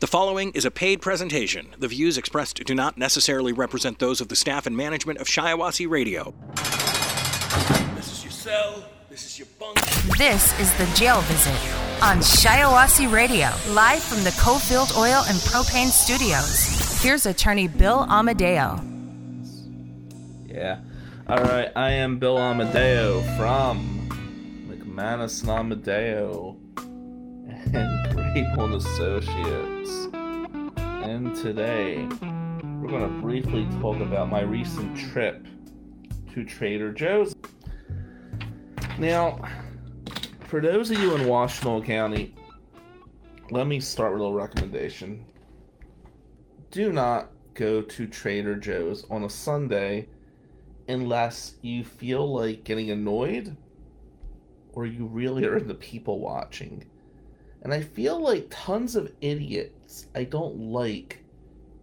The following is a paid presentation. The views expressed do not necessarily represent those of the staff and management of Shiawassee Radio. This is your cell. This is your bunk. This is the jail visit on Shiawassee Radio, live from the Cofield Oil and Propane Studios. Here's attorney Bill Amadeo. Yeah. All right. I am Bill Amadeo from McManus and Amadeo and Grable Associates. And today we're going to briefly talk about my recent trip to Trader Joe's. Now, for those of you in Washtenaw County, let me start with a recommendation. Do not go to Trader Joe's on a Sunday unless you feel like getting annoyed or you really are into people watching. And I feel like tons of idiots I don't like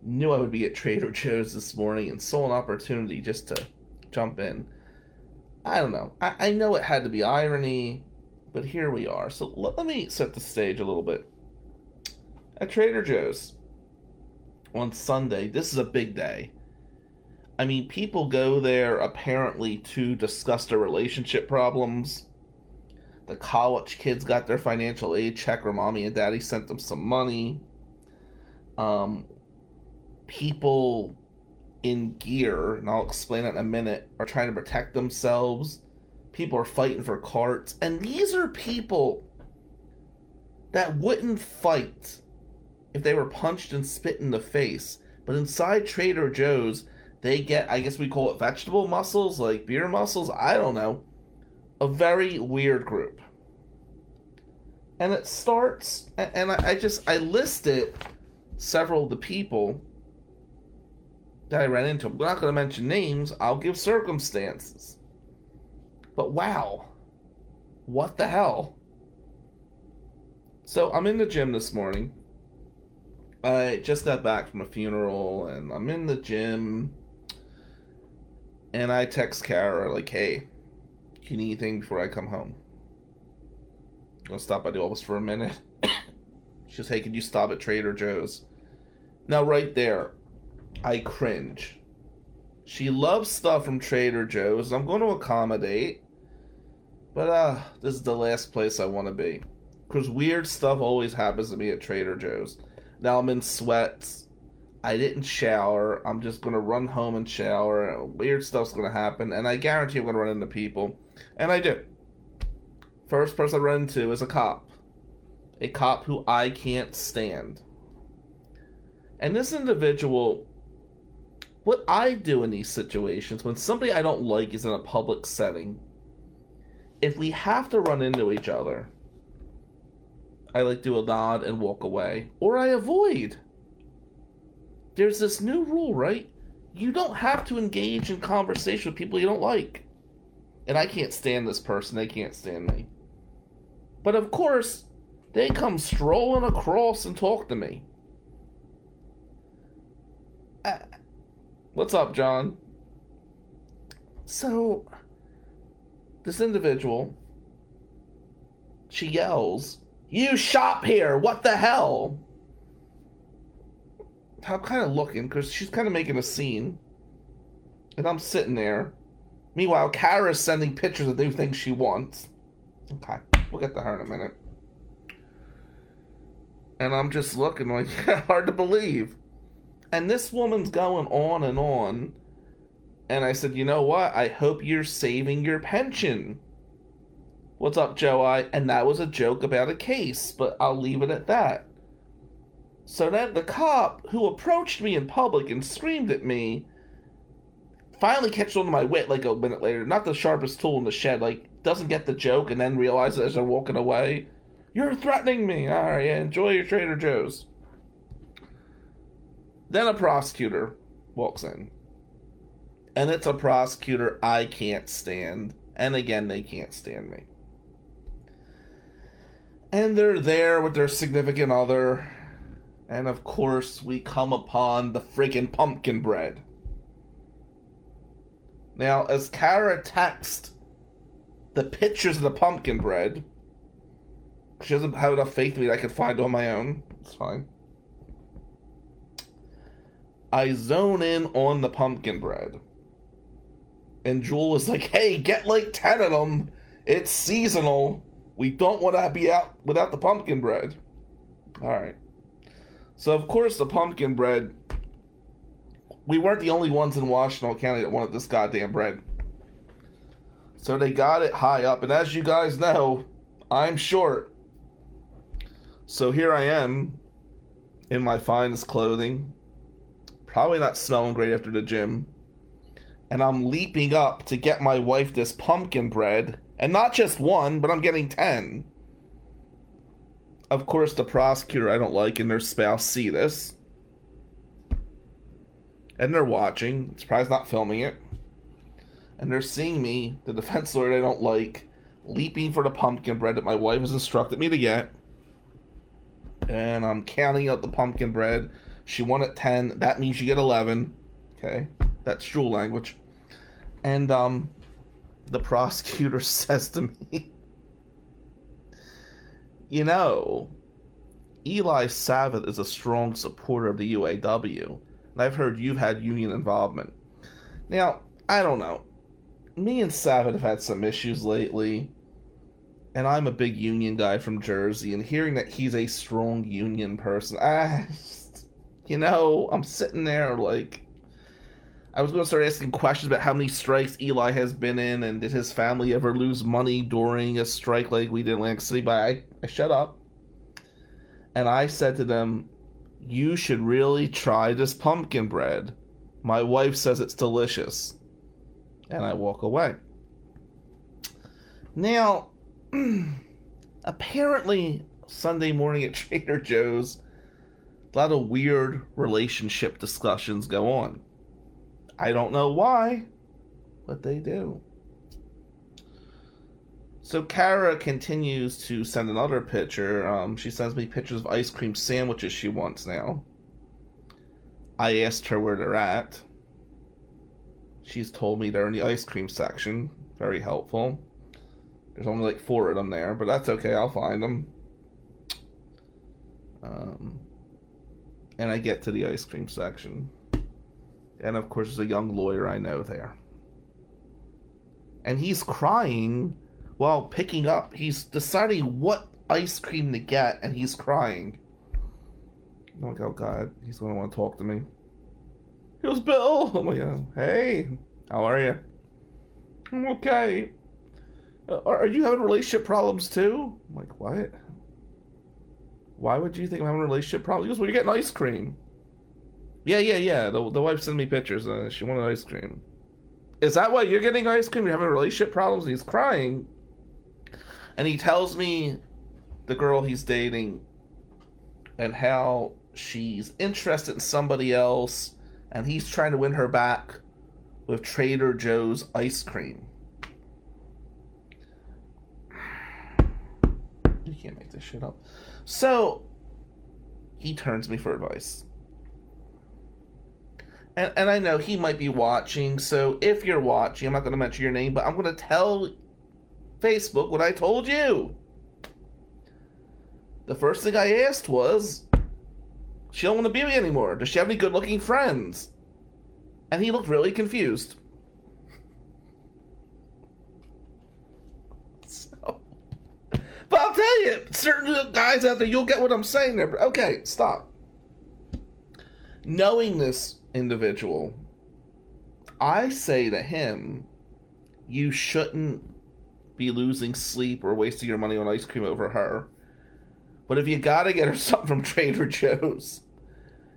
knew I would be at Trader Joe's this morning and saw an opportunity just to jump in. I don't know. I, I know it had to be irony, but here we are. So let, let me set the stage a little bit. At Trader Joe's on Sunday, this is a big day. I mean, people go there apparently to discuss their relationship problems. The college kids got their financial aid check, or mommy and daddy sent them some money. Um, people in gear, and I'll explain that in a minute, are trying to protect themselves. People are fighting for carts, and these are people that wouldn't fight if they were punched and spit in the face. But inside Trader Joe's, they get, I guess we call it vegetable muscles, like beer muscles, I don't know. A very weird group. And it starts, and I just, I listed several of the people that I ran into. I'm not going to mention names, I'll give circumstances. But wow, what the hell? So I'm in the gym this morning. I just got back from a funeral and I'm in the gym. And I text Kara, like, hey, you need anything before I come home? Gonna stop by the office for a minute. she says, hey, can you stop at Trader Joe's? Now, right there, I cringe. She loves stuff from Trader Joe's. I'm going to accommodate. But, uh, this is the last place I want to be. Because weird stuff always happens to me at Trader Joe's. Now I'm in sweats. I didn't shower. I'm just to run home and shower. Weird stuff's to happen. And I guarantee I'm to run into people. And I do. First person I run into is a cop. A cop who I can't stand. And this individual, what I do in these situations, when somebody I don't like is in a public setting, if we have to run into each other, I like do a nod and walk away, or I avoid. There's this new rule, right? You don't have to engage in conversation with people you don't like. And I can't stand this person, they can't stand me. But of course, they come strolling across and talk to me. Uh, what's up, John? So, this individual, she yells, You shop here! What the hell? I'm kind of looking because she's kind of making a scene. And I'm sitting there. Meanwhile, Kara's sending pictures of new things she wants. Okay, we'll get to her in a minute. And I'm just looking like, hard to believe. And this woman's going on and on. And I said, you know what? I hope you're saving your pension. What's up, Joe? I and that was a joke about a case, but I'll leave it at that. So then the cop who approached me in public and screamed at me finally catches on to my wit like a minute later. Not the sharpest tool in the shed, like doesn't get the joke and then realizes as they're walking away, You're threatening me. Alright, yeah, enjoy your Trader Joe's. Then a prosecutor walks in. And it's a prosecutor I can't stand. And again, they can't stand me. And they're there with their significant other. And of course, we come upon the friggin' pumpkin bread. Now, as Kara texts the pictures of the pumpkin bread, she doesn't have enough faith in me that I can find on my own. It's fine. I zone in on the pumpkin bread. And Jewel was like, hey, get like 10 of them. It's seasonal. We don't want to be out without the pumpkin bread. All right. So, of course, the pumpkin bread. We weren't the only ones in Washtenaw County that wanted this goddamn bread. So they got it high up. And as you guys know, I'm short. So here I am in my finest clothing, probably not smelling great after the gym, and I'm leaping up to get my wife this pumpkin bread, and not just one, but I'm getting 10. Of course, the prosecutor I don't like and their spouse see this. And they're watching. Probably not filming it. And they're seeing me, the defense lawyer I don't like, leaping for the pumpkin bread that my wife has instructed me to get and I'm counting out the pumpkin bread. She won at 10. That means you get 11. Okay. That's Jewel language. And um the prosecutor says to me, "You know, Eli Savit is a strong supporter of the UAW, and I've heard you've had union involvement. Now, I don't know. Me and Savitt have had some issues lately and I'm a big union guy from Jersey, and hearing that he's a strong union person, I, just, you know, I'm sitting there like, I was going to start asking questions about how many strikes Eli has been in, and did his family ever lose money during a strike like we did in Atlantic City? But I, I shut up, and I said to them, "You should really try this pumpkin bread. My wife says it's delicious," and I walk away. Now, apparently Sunday morning at Trader Joe's, a lot of weird relationship discussions go on. I don't know why, but they do. So Kara continues to send another picture. Um, she sends me pictures of ice cream sandwiches she wants now. I asked her where they're at. She's told me they're in the ice cream section. Very helpful. There's only like four of them there, but that's okay. I'll find them. Um, and I get to the ice cream section. And of course, there's a young lawyer I know there. And he's crying while picking up. He's deciding what ice cream to get, and he's crying. I'm like, oh god, he's to want to talk to me. He goes, Bill. I'm like, oh, hey, how are you? I'm okay. Uh, are you having relationship problems too? I'm like, what? Why would you think I'm having relationship problems? He goes, well, you're getting ice cream. Yeah, yeah, yeah. The, the wife sent me pictures. Uh, she wanted ice cream. Is that why you're getting ice cream? You're having relationship problems? He's crying. And he tells me the girl he's dating and how she's interested in somebody else and he's trying to win her back with Trader Joe's ice cream. You can't make this shit up. So he turns me for advice. And, and I know he might be watching, so if you're watching, I'm not going to mention your name, but I'm going to tell Facebook what I told you. The first thing I asked was, she don't want to be me anymore. Does she have any good looking friends? And he looked really confused. so, But I'll tell you, certain guys out there, you'll get what I'm saying there. Okay, stop. Knowing this individual, I say to him, you shouldn't be losing sleep or wasting your money on ice cream over her. But if you gotta get her something from Trader Joe's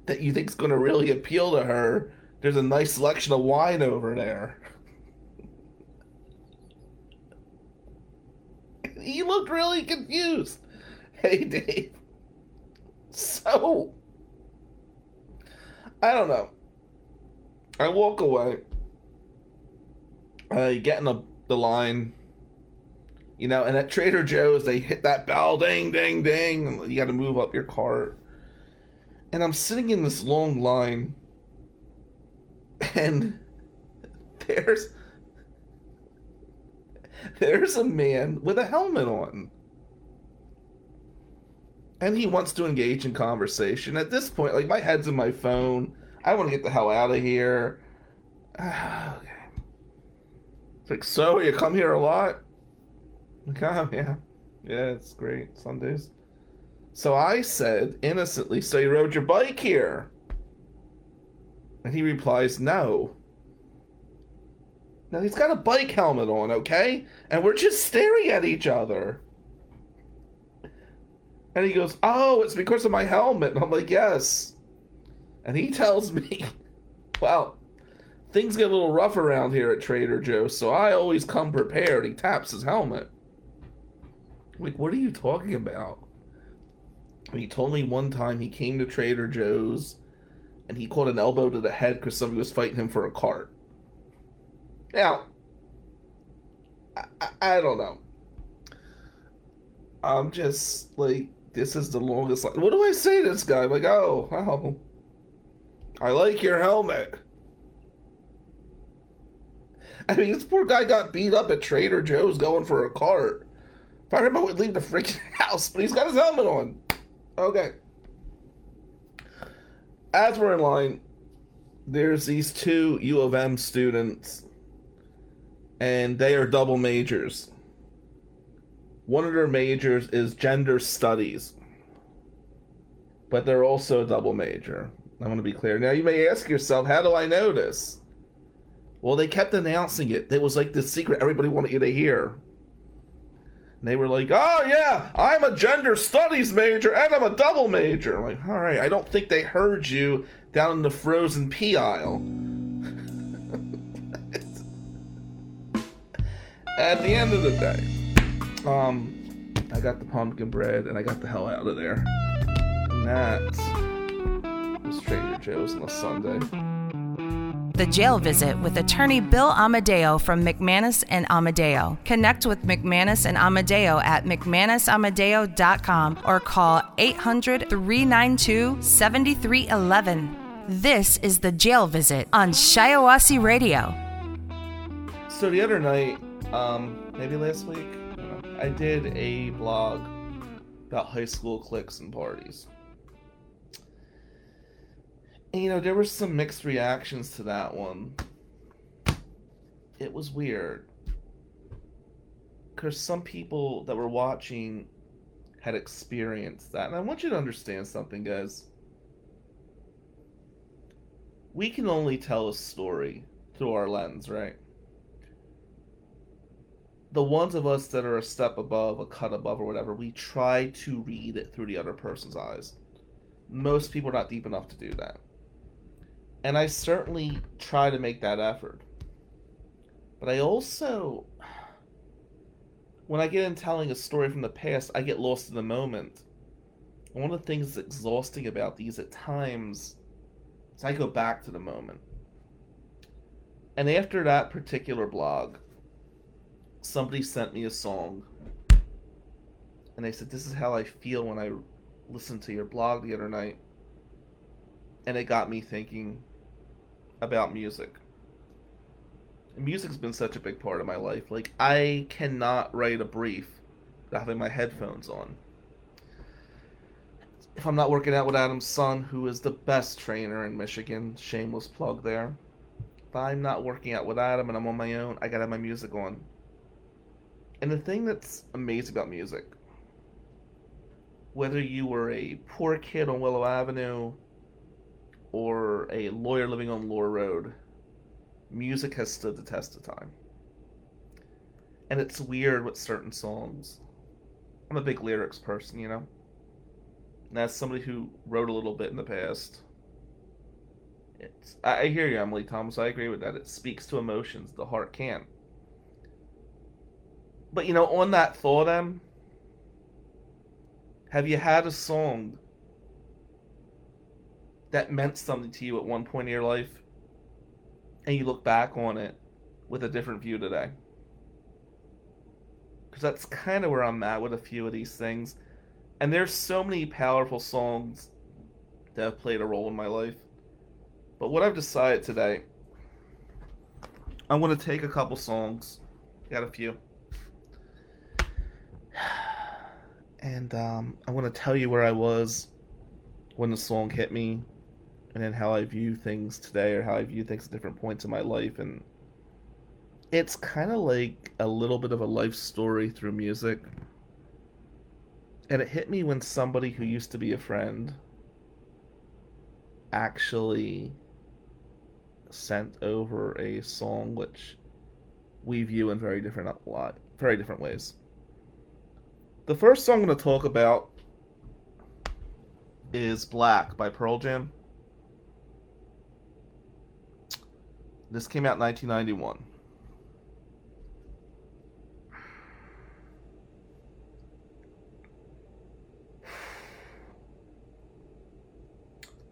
that you think's gonna really appeal to her, there's a nice selection of wine over there. he looked really confused. Hey, Dave. So, I don't know. I walk away. I get in the, the line, you know, and at Trader Joe's, they hit that bell, ding, ding, ding. You got to move up your cart. And I'm sitting in this long line, and there's there's a man with a helmet on. And he wants to engage in conversation. At this point, like my head's in my phone. I want to get the hell out of here. okay. It's like, so you come here a lot? Like, oh, yeah. Yeah, it's great. Sundays. So I said, innocently, so you rode your bike here? And he replies, no. Now he's got a bike helmet on, okay? And we're just staring at each other. And he goes, oh, it's because of my helmet. And I'm like, yes. And he tells me, well, things get a little rough around here at Trader Joe's, so I always come prepared. He taps his helmet. Like, what are you talking about? He told me one time he came to Trader Joe's and he caught an elbow to the head because somebody was fighting him for a cart. Now, I, I, I don't know. I'm just like, this is the longest. Li- what do I say to this guy? I'm like, oh, wow. I like your helmet. I mean, this poor guy got beat up at Trader Joe's going for a cart. Remember, would leave the freaking house, but he's got his helmet on. Okay. As we're in line, there's these two U of M students, and they are double majors. One of their majors is gender studies, but they're also a double major. I want to be clear. Now, you may ask yourself, how do I know this? Well, they kept announcing it. It was like the secret everybody wanted you to hear. And they were like, oh, yeah, I'm a gender studies major and I'm a double major. I'm like, all right, I don't think they heard you down in the frozen pea aisle. At the end of the day, um, I got the pumpkin bread and I got the hell out of there. And Trader Joe's on a Sunday. The Jail Visit with attorney Bill Amadeo from McManus and Amadeo. Connect with McManus and Amadeo at McManusAmadeo.com or call 800 392 7311. This is The Jail Visit on Shiawassee Radio. So the other night, um, maybe last week, I, I did a blog about high school cliques and parties. You know, there were some mixed reactions to that one. It was weird. Because some people that were watching had experienced that. And I want you to understand something, guys. We can only tell a story through our lens, right? The ones of us that are a step above, a cut above, or whatever, we try to read it through the other person's eyes. Most people are not deep enough to do that. And I certainly try to make that effort. But I also, when I get in telling a story from the past, I get lost in the moment. And one of the things that's exhausting about these at times is I go back to the moment. And after that particular blog, somebody sent me a song. And they said, This is how I feel when I listened to your blog the other night. And it got me thinking about music. Music's been such a big part of my life. Like, I cannot write a brief without having my headphones on. If I'm not working out with Adam's son, who is the best trainer in Michigan, shameless plug there. If I'm not working out with Adam and I'm on my own, I gotta have my music on. And the thing that's amazing about music, whether you were a poor kid on Willow Avenue or a lawyer living on Lore Road, music has stood the test of time. And it's weird with certain songs. I'm a big lyrics person, you know? And as somebody who wrote a little bit in the past, it's I, hear you, Emily Thomas. I agree with that. It speaks to emotions. The heart can't. But you know, on that thought, Em, have you had a song that meant something to you at one point in your life and you look back on it with a different view today? Because that's kind of where I'm at with a few of these things. And there's so many powerful songs that have played a role in my life. But what I've decided today, I'm going to take a couple songs, got a few, and um, I'm going to tell you where I was when the song hit me and then how I view things today or how I view things at different points in my life and it's kind of like a little bit of a life story through music. And it hit me when somebody who used to be a friend actually sent over a song which we view in very different a lot very different ways. The first song I'm going to talk about is Black by Pearl Jam. This came out in 1991.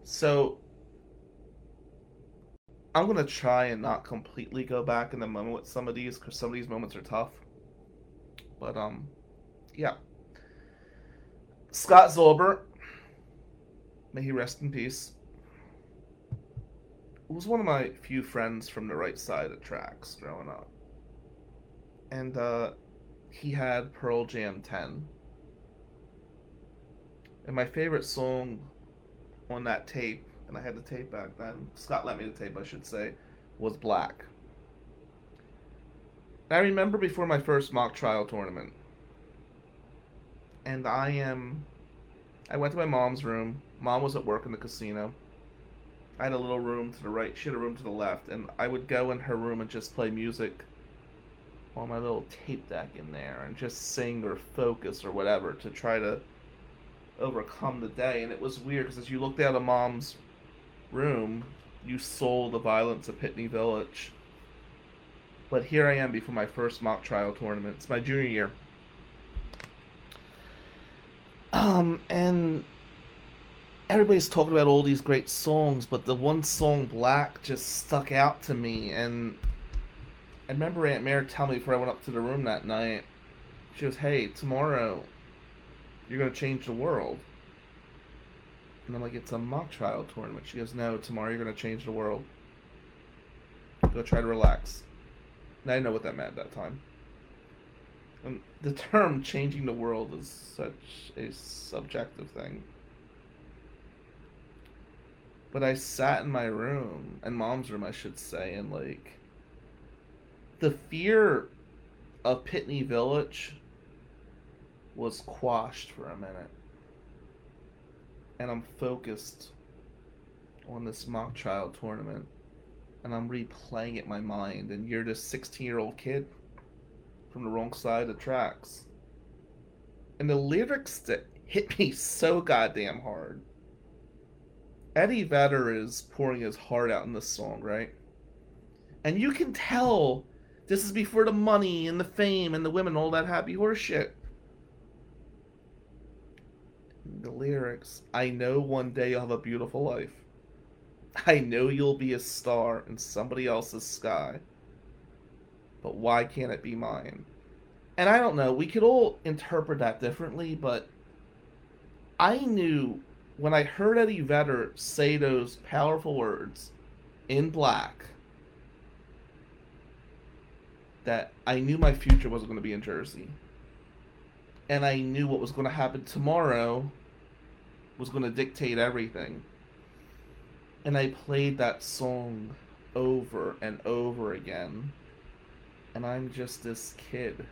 So I'm gonna try and not completely go back in the moment with some of these because some of these moments are tough. But um, yeah. Scott Zolber, may he rest in peace, was one of my few friends from the right side of tracks growing up, and uh, he had Pearl Jam 10. And my favorite song on that tape, and I had the tape back then. Scott lent me the tape, I should say, was Black. I remember before my first mock trial tournament, and I am. I went to my mom's room. Mom was at work in the casino. I had a little room to the right. She had a room to the left, and I would go in her room and just play music on my little tape deck in there, and just sing or focus or whatever to try to overcome the day. And it was weird because as you looked out of mom's room, you saw the violence of Pitney Village. But here I am before my first mock trial tournament. It's my junior year. Um, and everybody's talking about all these great songs, but the one song Black just stuck out to me. And I remember Aunt Mary telling me before I went up to the room that night, she goes, Hey, tomorrow you're going to change the world. And I'm like, it's a mock trial tournament. She goes, no, tomorrow you're going to change the world. Go try to relax. And I didn't know what that meant at that time. And the term changing the world is such a subjective thing. But I sat in my room, and mom's room, I should say, and like, the fear of Pitney Village was quashed for a minute. And I'm focused on this mock trial tournament. And I'm replaying it in my mind. And you're this 16 year old kid from the wrong side of the tracks. And the lyrics that hit me so goddamn hard. Eddie Vedder is pouring his heart out in this song, right? And you can tell this is before the money and the fame and the women, all that happy horse shit the lyrics I know one day you'll have a beautiful life. I know you'll be a star in somebody else's sky. But why can't it be mine? And I don't know, we could all interpret that differently, but I knew when I heard Eddie Vedder say those powerful words in black that I knew my future wasn't going to be in Jersey and I knew what was going to happen tomorrow was going to dictate everything. And I played that song over and over again. And I'm just this kid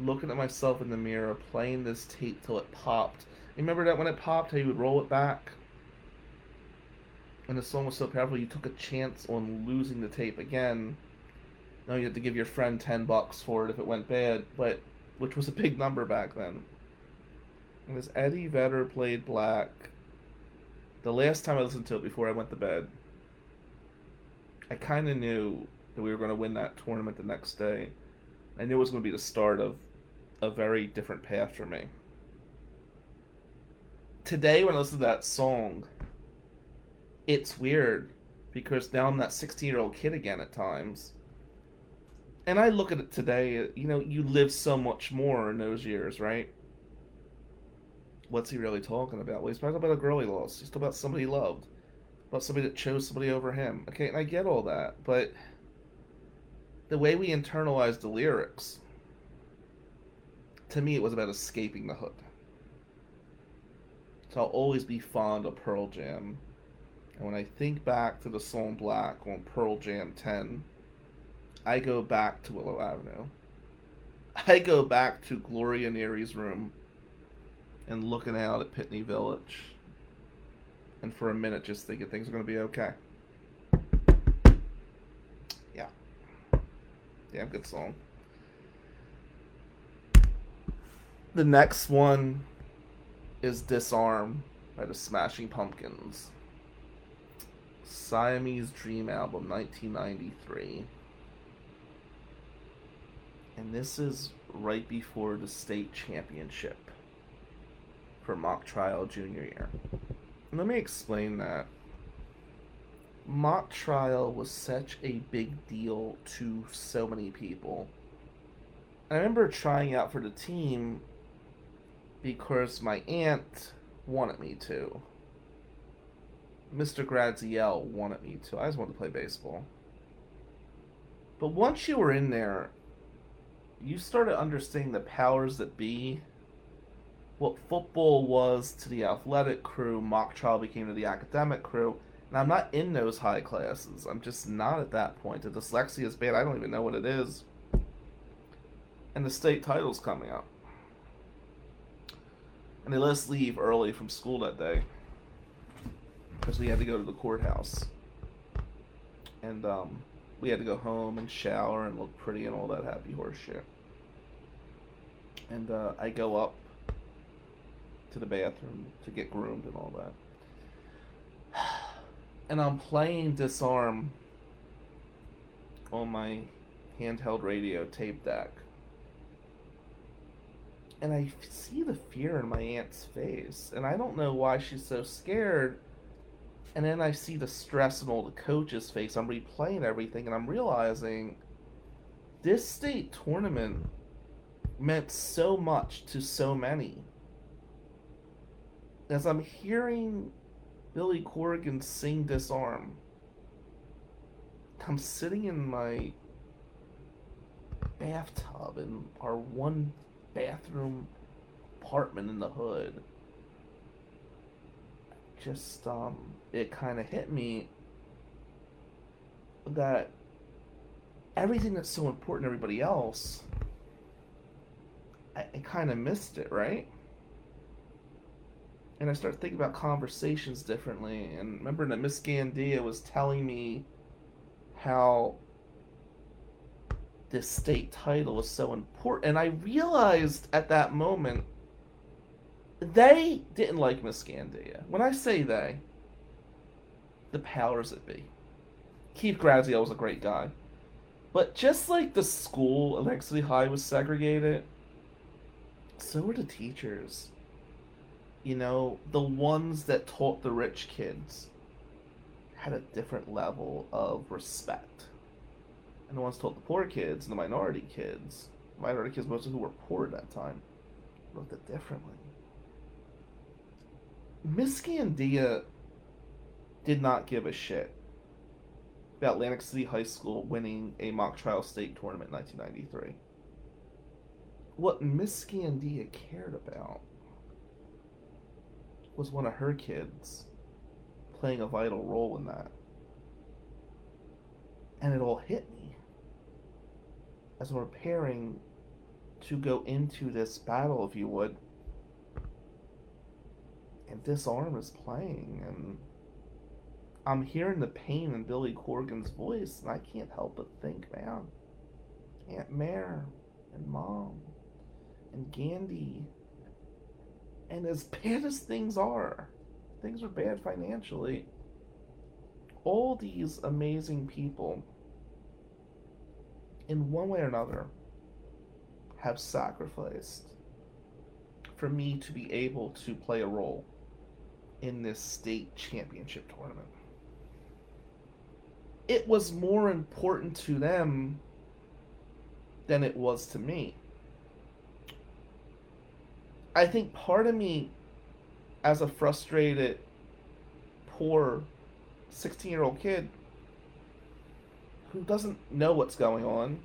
looking at myself in the mirror, playing this tape till it popped. Remember that when it popped, how you would roll it back? And the song was so powerful, you took a chance on losing the tape again. Now you had to give your friend 10 bucks for it if it went bad, but which was a big number back then. And this Eddie Vedder played Black. The last time I listened to it before I went to bed, I kind of knew that we were going to win that tournament the next day. I knew it was going to be the start of a very different path for me. Today, when I listen to that song, it's weird because now I'm that 16 year old kid again at times and I look at it today, you know, you live so much more in those years, right? What's he really talking about? Well, he's talking about a girl he lost. He's talking about somebody he loved, about somebody that chose somebody over him. Okay, and I get all that, but the way we internalize the lyrics, to me, it was about escaping the hood. So I'll always be fond of Pearl Jam And when I think back to the song Black on Pearl Jam 10, I go back to Willow Avenue. I go back to Gloria Neary's room and looking out at Pitney Village. And for a minute, just thinking things are going to be okay. Yeah. Damn good song. The next one is Disarm by the Smashing Pumpkins. Siamese Dream album 1993. And this is right before the state championship for mock trial junior year. Let me explain that. Mock trial was such a big deal to so many people. I remember trying out for the team because my aunt wanted me to. Mr. Graziel wanted me to. I just wanted to play baseball. But once you were in there, you started understanding the powers that be. What football was to the athletic crew, mock trial became to the academic crew. And I'm not in those high classes. I'm just not at that point. The dyslexia is bad. I don't even know what it is. And the state title's coming up. And they let us leave early from school that day because we had to go to the courthouse. And um, we had to go home and shower and look pretty and all that happy horse shit. And uh, I go up to the bathroom to get groomed and all that. And I'm playing Disarm on my handheld radio tape deck. And I see the fear in my aunt's face. And I don't know why she's so scared. And then I see the stress in all the coach's face. I'm replaying everything and I'm realizing this state tournament meant so much to so many. As I'm hearing Billy Corgan sing Disarm, I'm sitting in my bathtub in our one bathroom apartment in the hood. Just, um, it kind of hit me that everything that's so important to everybody else, I, I kind of missed it, right? And I started thinking about conversations differently. And remember that Miss Gandia was telling me how this state title was so important. And I realized at that moment they didn't like Miss Gandia. When I say they, the powers that be. Keith Graziel was a great guy. But just like the school, Alexley High was segregated, so were the teachers. You know, the ones that taught the rich kids had a different level of respect. And the ones taught the poor kids and the minority kids, minority kids, most of who were poor at that time, looked at differently. Miss Gandia did not give a shit about Atlantic City High School winning a mock trial state tournament in 1993. What Miss Gandia cared about was one of her kids playing a vital role in that. And it all hit me as we're preparing to go into this battle, if you would. And Disarm is playing, and I'm hearing the pain in Billy Corgan's voice, and I can't help but think, man, Aunt Mare and Mom and Gandhi, and as bad as things are, things are bad financially. All these amazing people, in one way or another, have sacrificed for me to be able to play a role in this state championship tournament. It was more important to them than it was to me. I think part of me, as a frustrated, poor 16 year old kid who doesn't know what's going on,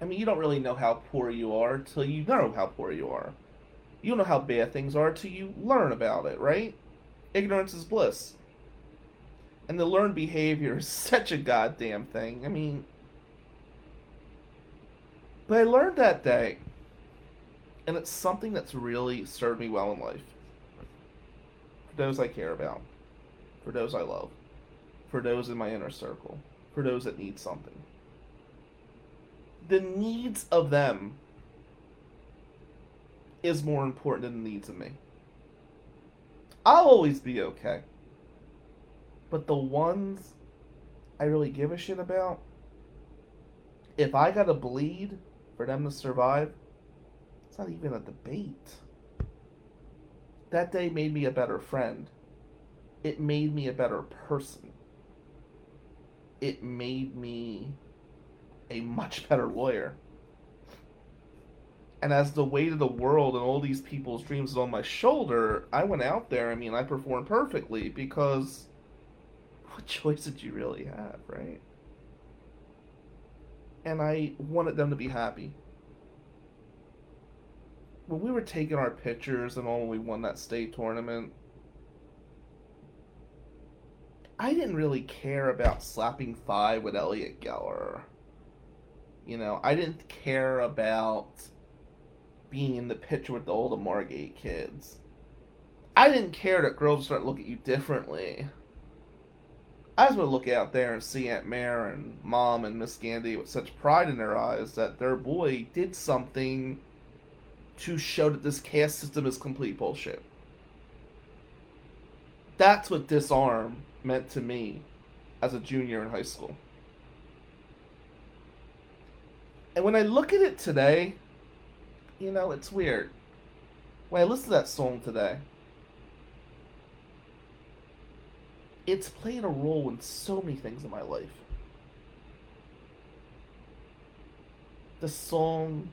I mean, you don't really know how poor you are till you know how poor you are. You don't know how bad things are till you learn about it, right? Ignorance is bliss. And the learned behavior is such a goddamn thing. I mean, but I learned that day, and it's something that's really served me well in life. For those I care about, for those I love, for those in my inner circle, for those that need something. The needs of them is more important than the needs of me. I'll always be okay. But the ones I really give a shit about, if I gotta bleed for them to survive, it's not even a debate. That day made me a better friend. It made me a better person. It made me a much better lawyer. And as the weight of the world and all these people's dreams is on my shoulder, I went out there. I mean, I performed perfectly because what choice did you really have, right? And I wanted them to be happy. When we were taking our pictures and all we won that state tournament, I didn't really care about slapping thigh with Elliot Geller. You know, I didn't care about being in the picture with the old Margate kids. I didn't care that girls start looking at you differently. I just want to look out there and see Aunt Mare and Mom and Miss Gandy with such pride in their eyes that their boy did something to show that this caste system is complete bullshit. That's what disarm meant to me as a junior in high school. And when I look at it today, you know, it's weird. When I listen to that song today, it's played a role in so many things in my life. The song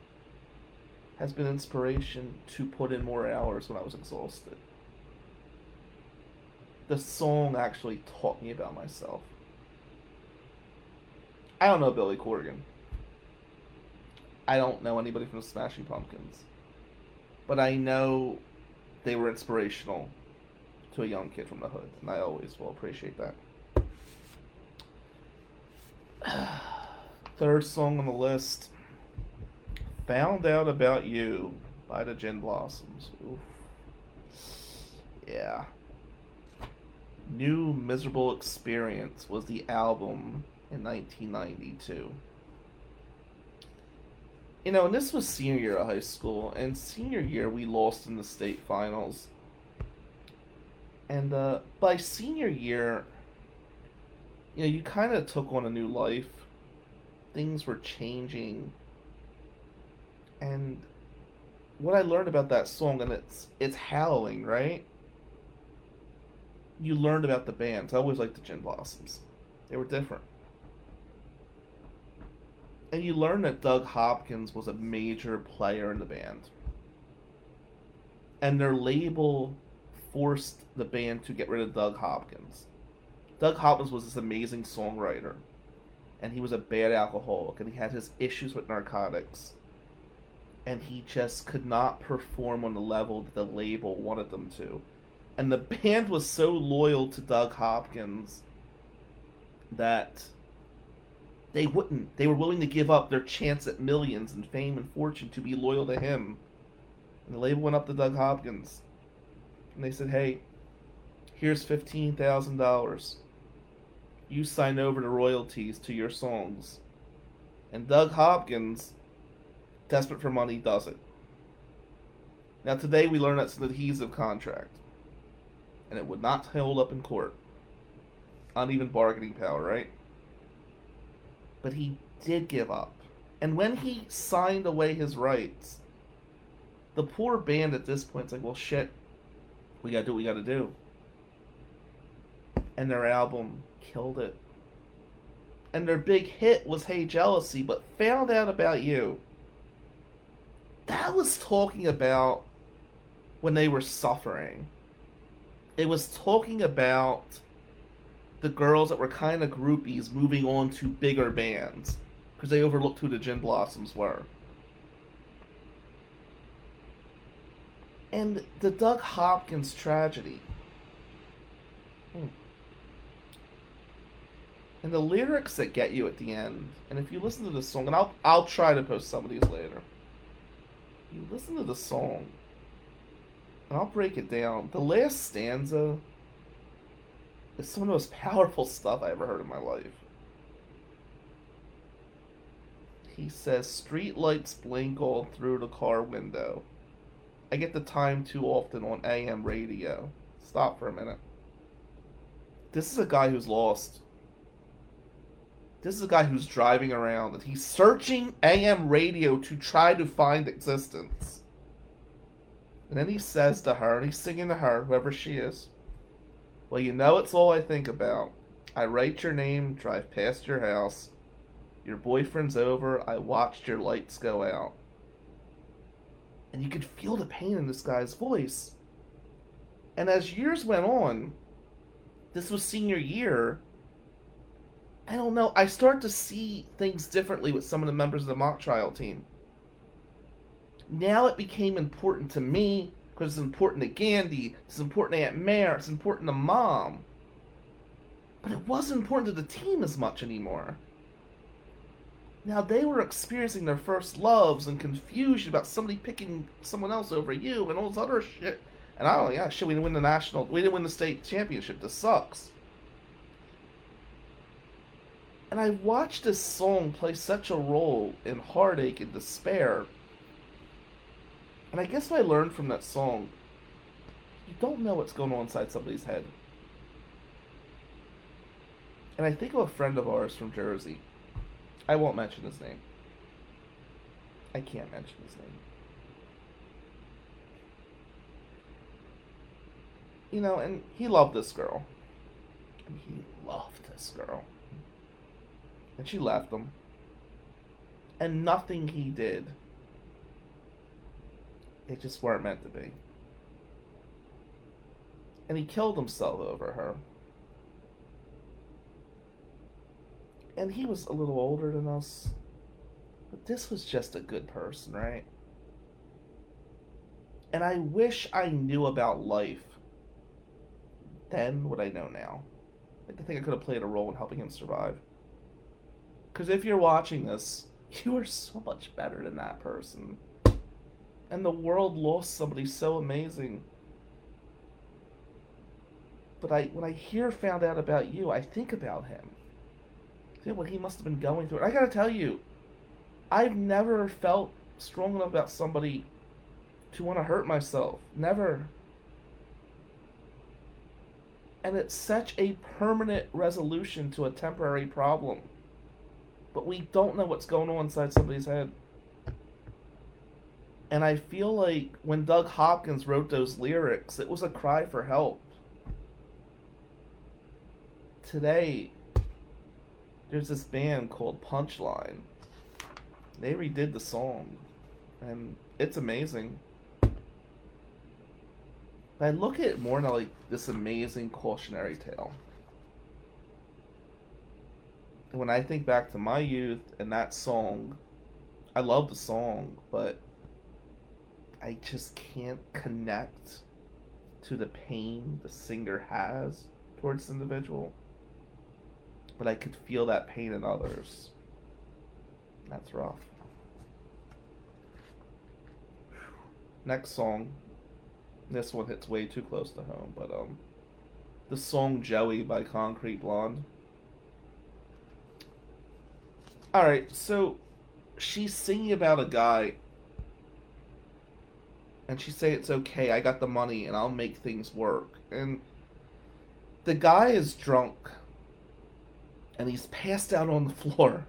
has been inspiration to put in more hours when I was exhausted. The song actually taught me about myself. I don't know Billy Corgan. I don't know anybody from Smashing Pumpkins. But I know they were inspirational to a young kid from the hood, and I always will appreciate that. Third song on the list Found Out About You by the Gin Blossoms. Oof. Yeah. New Miserable Experience was the album in 1992 you know, and this was senior year of high school, and senior year we lost in the state finals. And uh, by senior year, you know, you kind of took on a new life. Things were changing. And what I learned about that song, and it's it's howling, right? You learned about the bands. I always liked the Gin Blossoms. They were different and you learned that Doug Hopkins was a major player in the band. And their label forced the band to get rid of Doug Hopkins. Doug Hopkins was this amazing songwriter, and he was a bad alcoholic, and he had his issues with narcotics. And he just could not perform on the level that the label wanted them to. And the band was so loyal to Doug Hopkins that they wouldn't. They were willing to give up their chance at millions and fame and fortune to be loyal to him. And the label went up to Doug Hopkins. And they said, hey, here's $15,000. You sign over the royalties to your songs. And Doug Hopkins, desperate for money, does it. Now, today we learn that's an adhesion contract. And it would not hold up in court. Uneven bargaining power, right? but he did give up. And when he signed away his rights, the poor band at this point is like, well, shit, we gotta do what we gotta do. And their album killed it. And their big hit was Hey Jealousy, but found out about you. That was talking about when they were suffering. It was talking about the girls that were kind of groupies moving on to bigger bands because they overlooked who the Gin Blossoms were. And the Doug Hopkins tragedy. Hmm. And the lyrics that get you at the end, and if you listen to the song, and I'll I'll try to post some of these later. You listen to the song, I'll break it down. The last stanza is some of the most powerful stuff I ever heard in my life. He says, Street lights blink all through the car window. I get the time too often on AM radio. Stop for a minute. This is a guy who's lost. This is a guy who's driving around and he's searching AM radio to try to find existence. And then he says to her, and he's singing to her, whoever she is, Well, you know it's all I think about. I write your name, drive past your house. Your boyfriend's over, I watched your lights go out. And you could feel the pain in this guy's voice. And as years went on, this was senior year, I don't know. I start to see things differently with some of the members of the mock trial team. Now it became important to me because it's important to Gandhi, it's important to Aunt Mare, it's important to Mom. But it wasn't important to the team as much anymore. Now they were experiencing their first loves and confusion about somebody picking someone else over you and all this other shit. And I don't, yeah, shit, we didn't win the national, we didn't win the state championship. This sucks. And I watched this song play such a role in heartache and despair. And I guess what I learned from that song, you don't know what's going on inside somebody's head. And I think of a friend of ours from Jersey. I won't mention his name. I can't mention his name. You know, and he loved this girl. And he loved this girl. And she left him. And nothing he did, it just weren't meant to be. And he killed himself over her. And he was a little older than us. But this was just a good person, right? And I wish I knew about life then what I know now. I think I could have played a role in helping him survive. Because if you're watching this, you are so much better than that person. And the world lost somebody so amazing. But I, when I hear found out about you, I think about him. Think what he must have been going through. I gotta tell you, I've never felt strong enough about somebody to want to hurt myself. Never. And it's such a permanent resolution to a temporary problem but we don't know what's going on inside somebody's head. And I feel like when Doug Hopkins wrote those lyrics, it was a cry for help. Today, there's this band called Punchline. They redid the song, and it's amazing. I look at it more now like this amazing cautionary tale when I think back to my youth and that song, I love the song, but I just can't connect to the pain the singer has towards the individual. But I could feel that pain in others. That's rough. Next song. This one hits way too close to home, but um the song Joey by Concrete Blonde. All right, so she's singing about a guy, and she say it's okay. I got the money, and I'll make things work. And the guy is drunk, and he's passed out on the floor,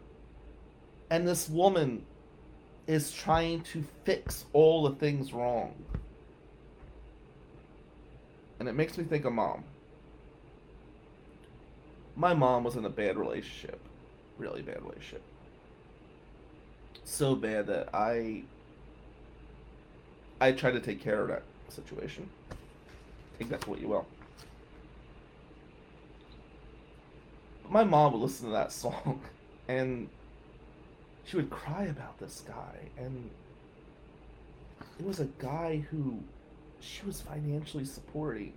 and this woman is trying to fix all the things wrong. And it makes me think of mom. My mom was in a bad relationship really bad relationship. So bad that I I tried to take care of that situation. Take that for what you will. My mom would listen to that song and she would cry about this guy and it was a guy who she was financially supporting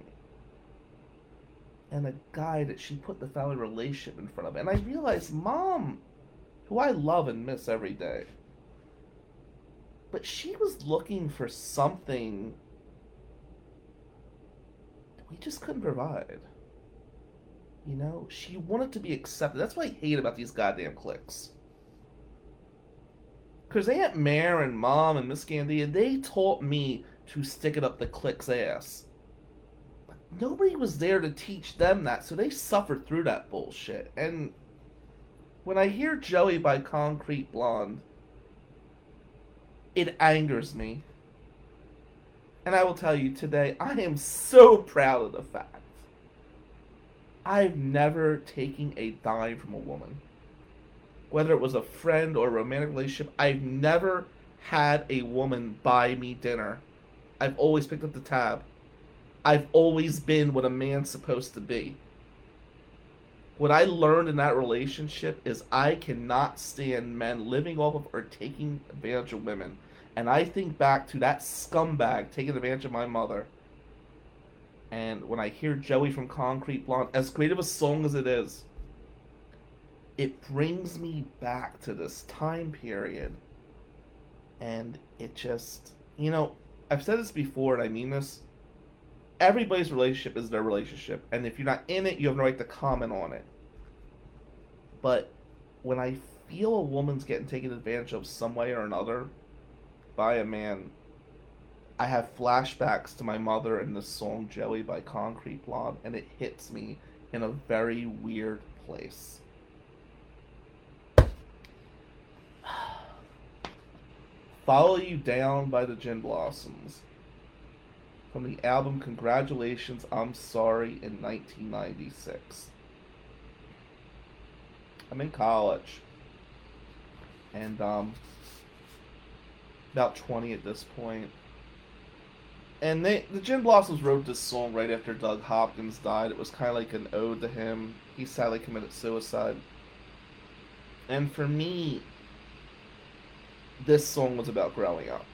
and a guy that she put the family relationship in front of. And I realized, mom, who I love and miss every day, but she was looking for something we just couldn't provide. You know, she wanted to be accepted. That's what I hate about these goddamn cliques. Because Aunt Mare and Mom and Miss Gandia, they taught me to stick it up the clique's ass. But nobody was there to teach them that, so they suffered through that bullshit. And when I hear Joey by Concrete Blonde, it angers me. And I will tell you today, I am so proud of the fact I've never taken a dime from a woman. Whether it was a friend or a romantic relationship, I've never had a woman buy me dinner. I've always picked up the tab. I've always been what a man's supposed to be. What I learned in that relationship is I cannot stand men living off of or taking advantage of women. And I think back to that scumbag taking advantage of my mother and when I hear Joey from Concrete Blonde, as great of a song as it is, it brings me back to this time period. And it just, you know, I've said this before and I mean this. Everybody's relationship is their relationship. And if you're not in it, you have no right to comment on it. But when I feel a woman's getting taken advantage of some way or another by a man, I have flashbacks to my mother and the song Joey by Concrete Blonde, and it hits me in a very weird place. Follow You Down by the Gin Blossoms. From the album Congratulations, I'm Sorry in 1996. I'm in college. And, um, about 20 at this point and they the Gin Blossoms wrote this song right after Doug Hopkins died. It was kind of like an ode to him. He sadly committed suicide. And for me, this song was about growing up.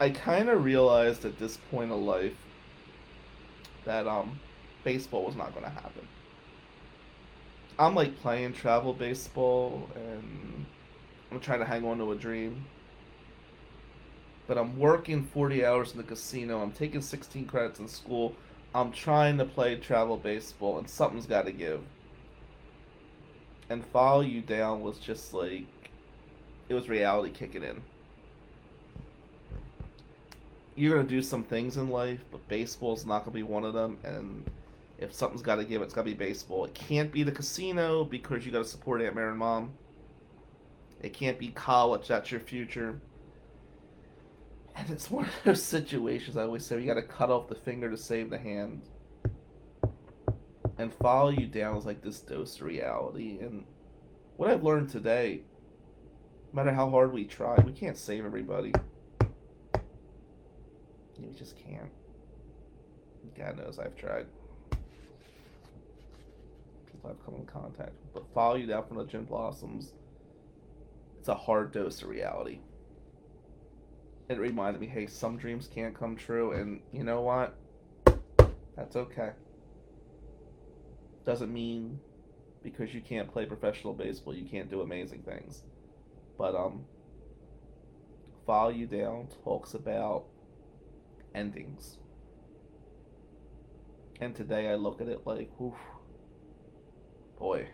I kind of realized at this point of life that um baseball was not going to happen. I'm like playing travel baseball and I'm trying to hang on to a dream but I'm working 40 hours in the casino. I'm taking 16 credits in school. I'm trying to play travel baseball, and something's got to give. And Follow You Down was just like, it was reality kicking in. You're going to do some things in life, but baseball's not going to be one of them. And if something's got to give, it's got to be baseball. It can't be the casino because you got to support Aunt Mary and Mom. It can't be college. That's your future and it's one of those situations I always say you got to cut off the finger to save the hand. And follow you down is like this dose of reality. And what I've learned today, no matter how hard we try, we can't save everybody. We just can't. God knows I've tried. People I've come in contact with. But follow you down from the Gin Blossoms. It's a hard dose of reality it reminded me, hey, some dreams can't come true, and you know what? That's okay. Doesn't mean because you can't play professional baseball, you can't do amazing things. But um, Follow You Down talks about endings. And today I look at it like, oof, boy.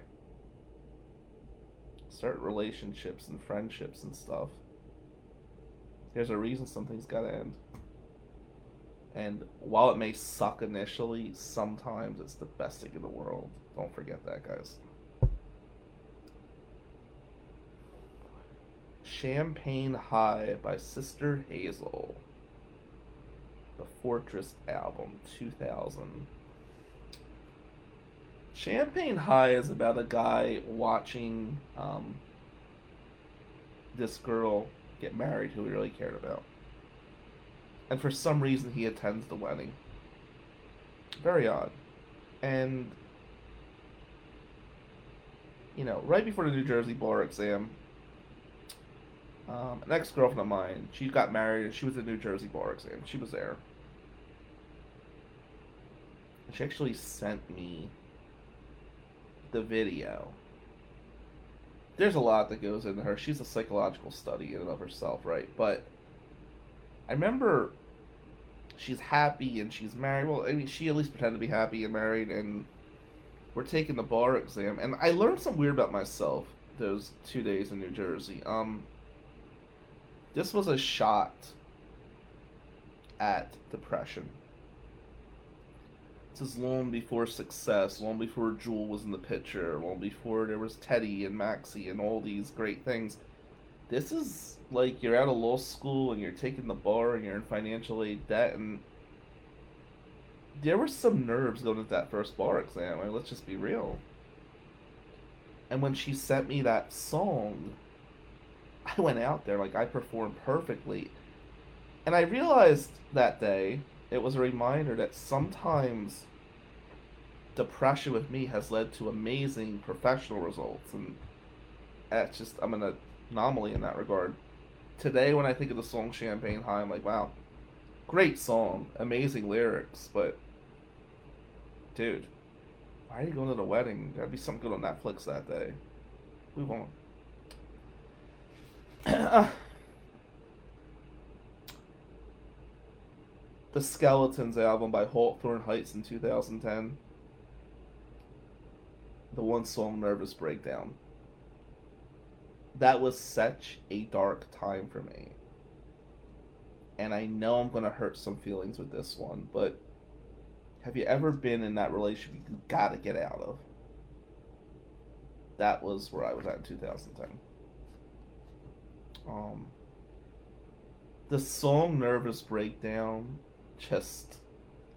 Certain relationships and friendships and stuff there's a reason something's got to end. And while it may suck initially, sometimes it's the best thing in the world. Don't forget that, guys. Champagne High by Sister Hazel. The Fortress album, 2000. Champagne High is about a guy watching um, this girl get married who he really cared about. And for some reason, he attends the wedding. Very odd. And, you know, right before the New Jersey bar exam, um, an ex girlfriend of mine, she got married and she was at New Jersey bar exam. She was there. She actually sent me the video. There's a lot that goes into her. She's a psychological study in and of herself, right? But I remember she's happy and she's married. Well, I mean, she at least pretended to be happy and married, and we're taking the bar exam. And I learned something weird about myself those two days in New Jersey. Um, this was a shot at depression. This is long before success, long before Jewel was in the picture, long before there was Teddy and Maxie and all these great things. This is like you're out of law school and you're taking the bar and you're in financial aid debt and there were some nerves going into that first bar exam. I mean, let's just be real. And when she sent me that song, I went out there like I performed perfectly. And I realized that day it was a reminder that sometimes depression with me has led to amazing professional results and that's just I'm an anomaly in that regard. Today when I think of the song Champagne High, I'm like, wow, great song, amazing lyrics, but dude, why are you going to the wedding? There'd be something good on Netflix that day. Move on. Uh, the Skeletons album by Hawthorne Heights in 2010. The one song Nervous Breakdown. That was such a dark time for me. And I know I'm going to hurt some feelings with this one, but have you ever been in that relationship you gotta get out of? That was where I was at in 2010. Um, the song Nervous Breakdown, just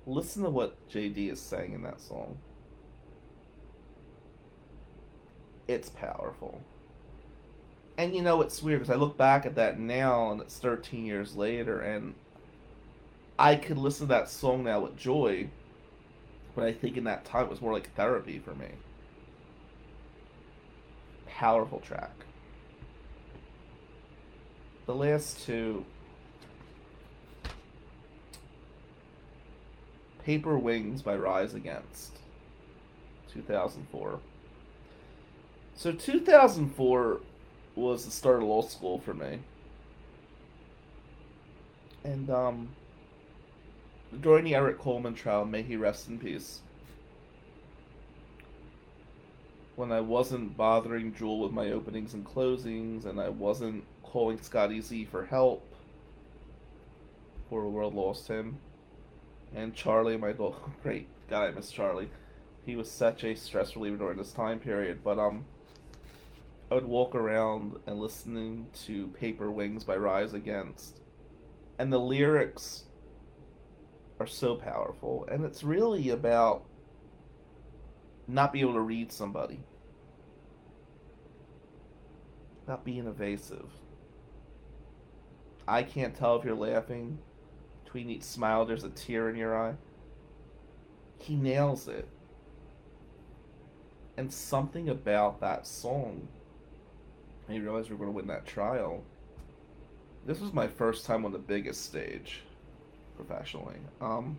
listen to what JD is saying in that song. It's powerful. And you know, it's weird because I look back at that now and it's 13 years later, and I could listen to that song now with joy but I think in that time it was more like therapy for me. Powerful track. The last two Paper Wings by Rise Against 2004. So 2004 was the start of law school for me. And um during the Eric Coleman trial, may he rest in peace. When I wasn't bothering Jewel with my openings and closings, and I wasn't calling Scotty Z for help, poor world lost him. And Charlie, my great guy, Miss Charlie. He was such a stress reliever during this time period. But um, I would walk around and listening to Paper Wings by Rise Against, and the lyrics are so powerful, and it's really about not being able to read somebody, not being evasive. I can't tell if you're laughing. Between each smile, there's a tear in your eye. He nails it. And something about that song I realized we were going to win that trial. This was my first time on the biggest stage professionally. Um,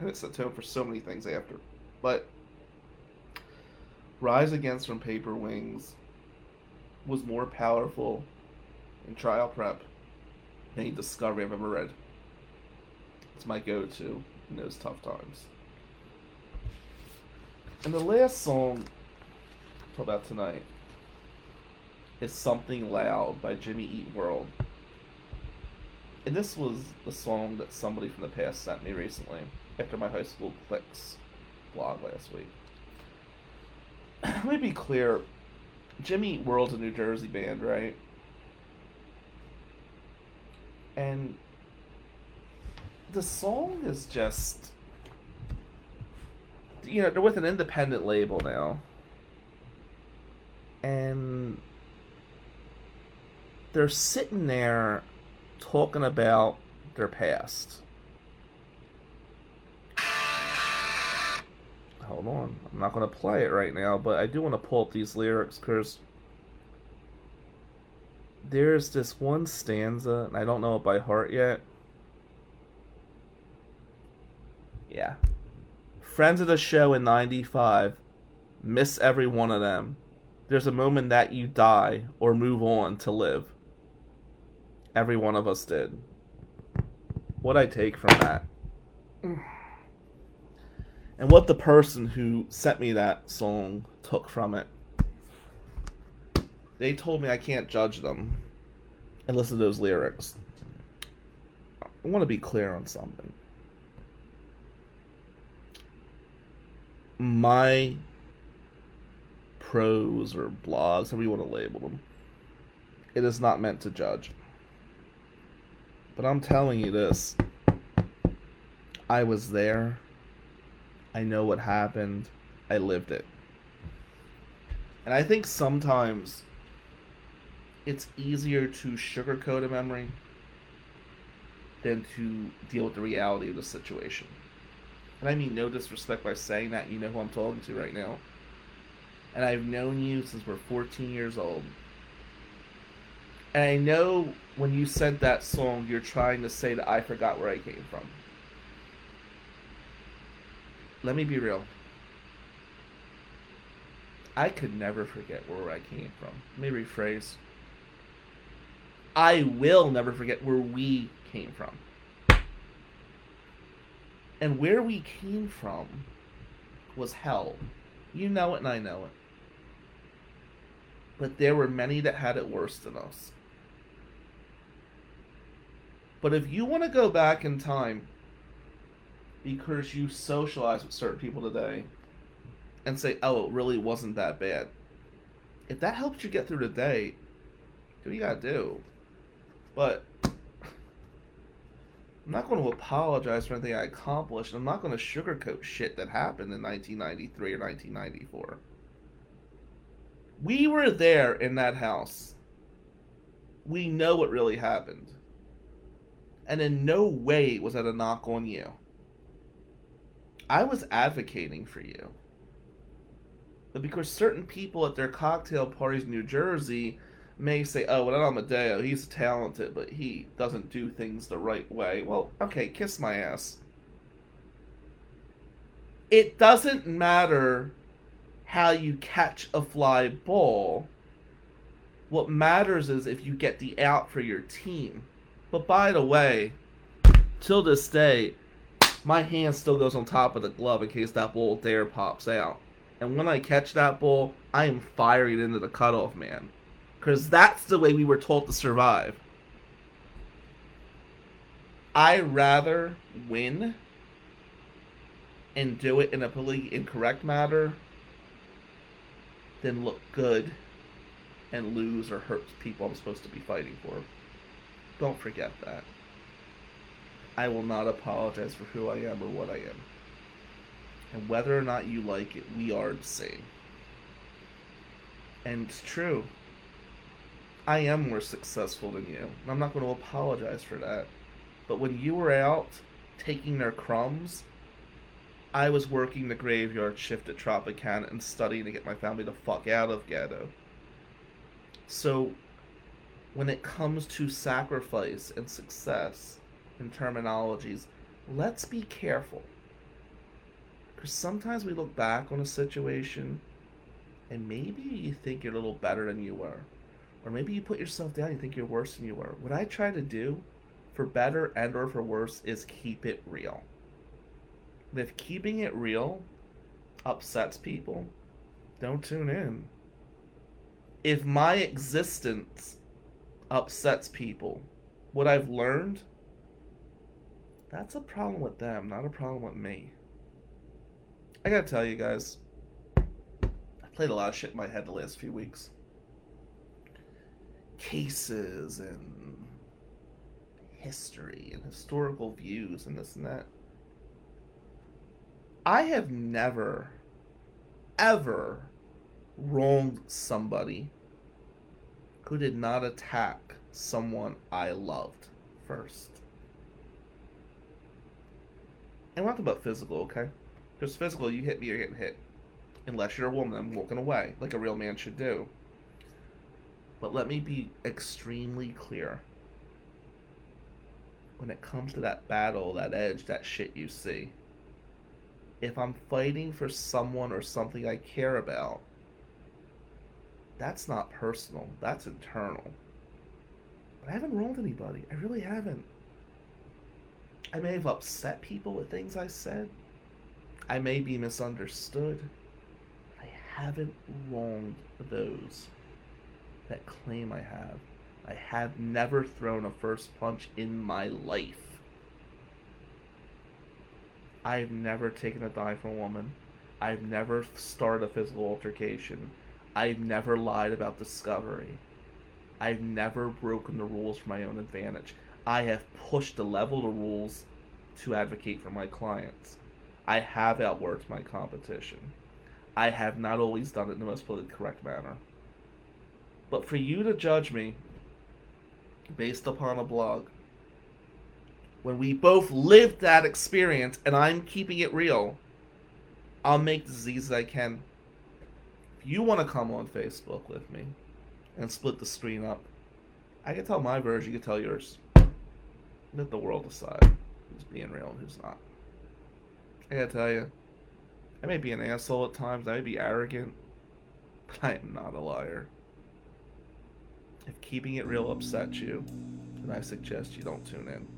and it set tone for so many things after. But Rise Against from Paper Wings was more powerful in trial prep than any discovery I've ever read. It's my go to in those tough times. And the last song for about tonight is Something Loud by Jimmy Eat World. And this was the song that somebody from the past sent me recently after my high school clicks blog last week. Let me be clear. Jimmy World's a New Jersey band, right? And the song is just you know, they're with an independent label now. And they're sitting there talking about their past. Hold on. I'm not going to play it right now, but I do want to pull up these lyrics because there's this one stanza, and I don't know it by heart yet. Yeah. Friends of the show in 95, miss every one of them. There's a moment that you die or move on to live. Every one of us did. What I take from that. And what the person who sent me that song took from it. They told me I can't judge them and listen to those lyrics. I want to be clear on something. My prose or blogs, however you want to label them, it is not meant to judge. But I'm telling you this I was there. I know what happened. I lived it. And I think sometimes it's easier to sugarcoat a memory than to deal with the reality of the situation. And I mean no disrespect by saying that, you know who I'm talking to right now. And I've known you since we're 14 years old. And I know when you sent that song, you're trying to say that I forgot where I came from. Let me be real. I could never forget where I came from. Let me rephrase. I will never forget where we came from. And where we came from was hell. You know it and I know it. But there were many that had it worse than us. But if you want to go back in time because you socialize with certain people today and say, oh, it really wasn't that bad, if that helps you get through the day, do what you gotta do. But I'm not going to apologize for anything I accomplished. I'm not going to sugarcoat shit that happened in 1993 or 1994. We were there in that house. We know what really happened. And in no way was that a knock on you. I was advocating for you. But because certain people at their cocktail parties in New Jersey may say, oh, well, Amadeo, he's talented, but he doesn't do things the right way. Well, okay, kiss my ass. It doesn't matter how you catch a fly ball. What matters is if you get the out for your team. But by the way, till this day, my hand still goes on top of the glove in case that ball dare pops out. And when I catch that ball, I am firing into the cutoff man. Because that's the way we were told to survive. I rather win and do it in a politically incorrect manner than look good and lose or hurt people I'm supposed to be fighting for. Don't forget that. I will not apologize for who I am or what I am. And whether or not you like it, we are the same. And it's true. I am more successful than you. And I'm not going to apologize for that. But when you were out taking their crumbs, I was working the graveyard shift at Tropicana and studying to get my family the fuck out of ghetto. So, when it comes to sacrifice and success in terminologies, let's be careful. Because sometimes we look back on a situation and maybe you think you're a little better than you were. Or maybe you put yourself down, you think you're worse than you were. What I try to do, for better and or for worse, is keep it real. And if keeping it real upsets people, don't tune in. If my existence upsets people, what I've learned, that's a problem with them, not a problem with me. I gotta tell you guys, I played a lot of shit in my head the last few weeks cases and history and historical views and this and that. I have never, ever wronged somebody who did not attack someone I loved first. And we're not about physical, okay? Because physical, you hit me, you're getting hit. Unless you're a woman, I'm walking away, like a real man should do. But let me be extremely clear. When it comes to that battle, that edge, that shit you see, if I'm fighting for someone or something I care about, that's not personal, that's internal. But I haven't wronged anybody. I really haven't. I may have upset people with things I said. I may be misunderstood. I haven't wronged those that claim I have. I have never thrown a first punch in my life. I've never taken a dive from a woman. I've never started a physical altercation. I've never lied about discovery. I've never broken the rules for my own advantage. I have pushed the level the rules to advocate for my clients. I have outworked my competition. I have not always done it in the most politically correct manner. But for you to judge me based upon a blog, when we both lived that experience and I'm keeping it real, I'll make disease I can. If you want to come on Facebook with me and split the screen up, I can tell my version, you can tell yours. Let the world decide who's being real and who's not. I gotta tell you, I may be an asshole at times, I may be arrogant, but I am not a liar. If keeping it real upsets you, then I suggest you don't tune in.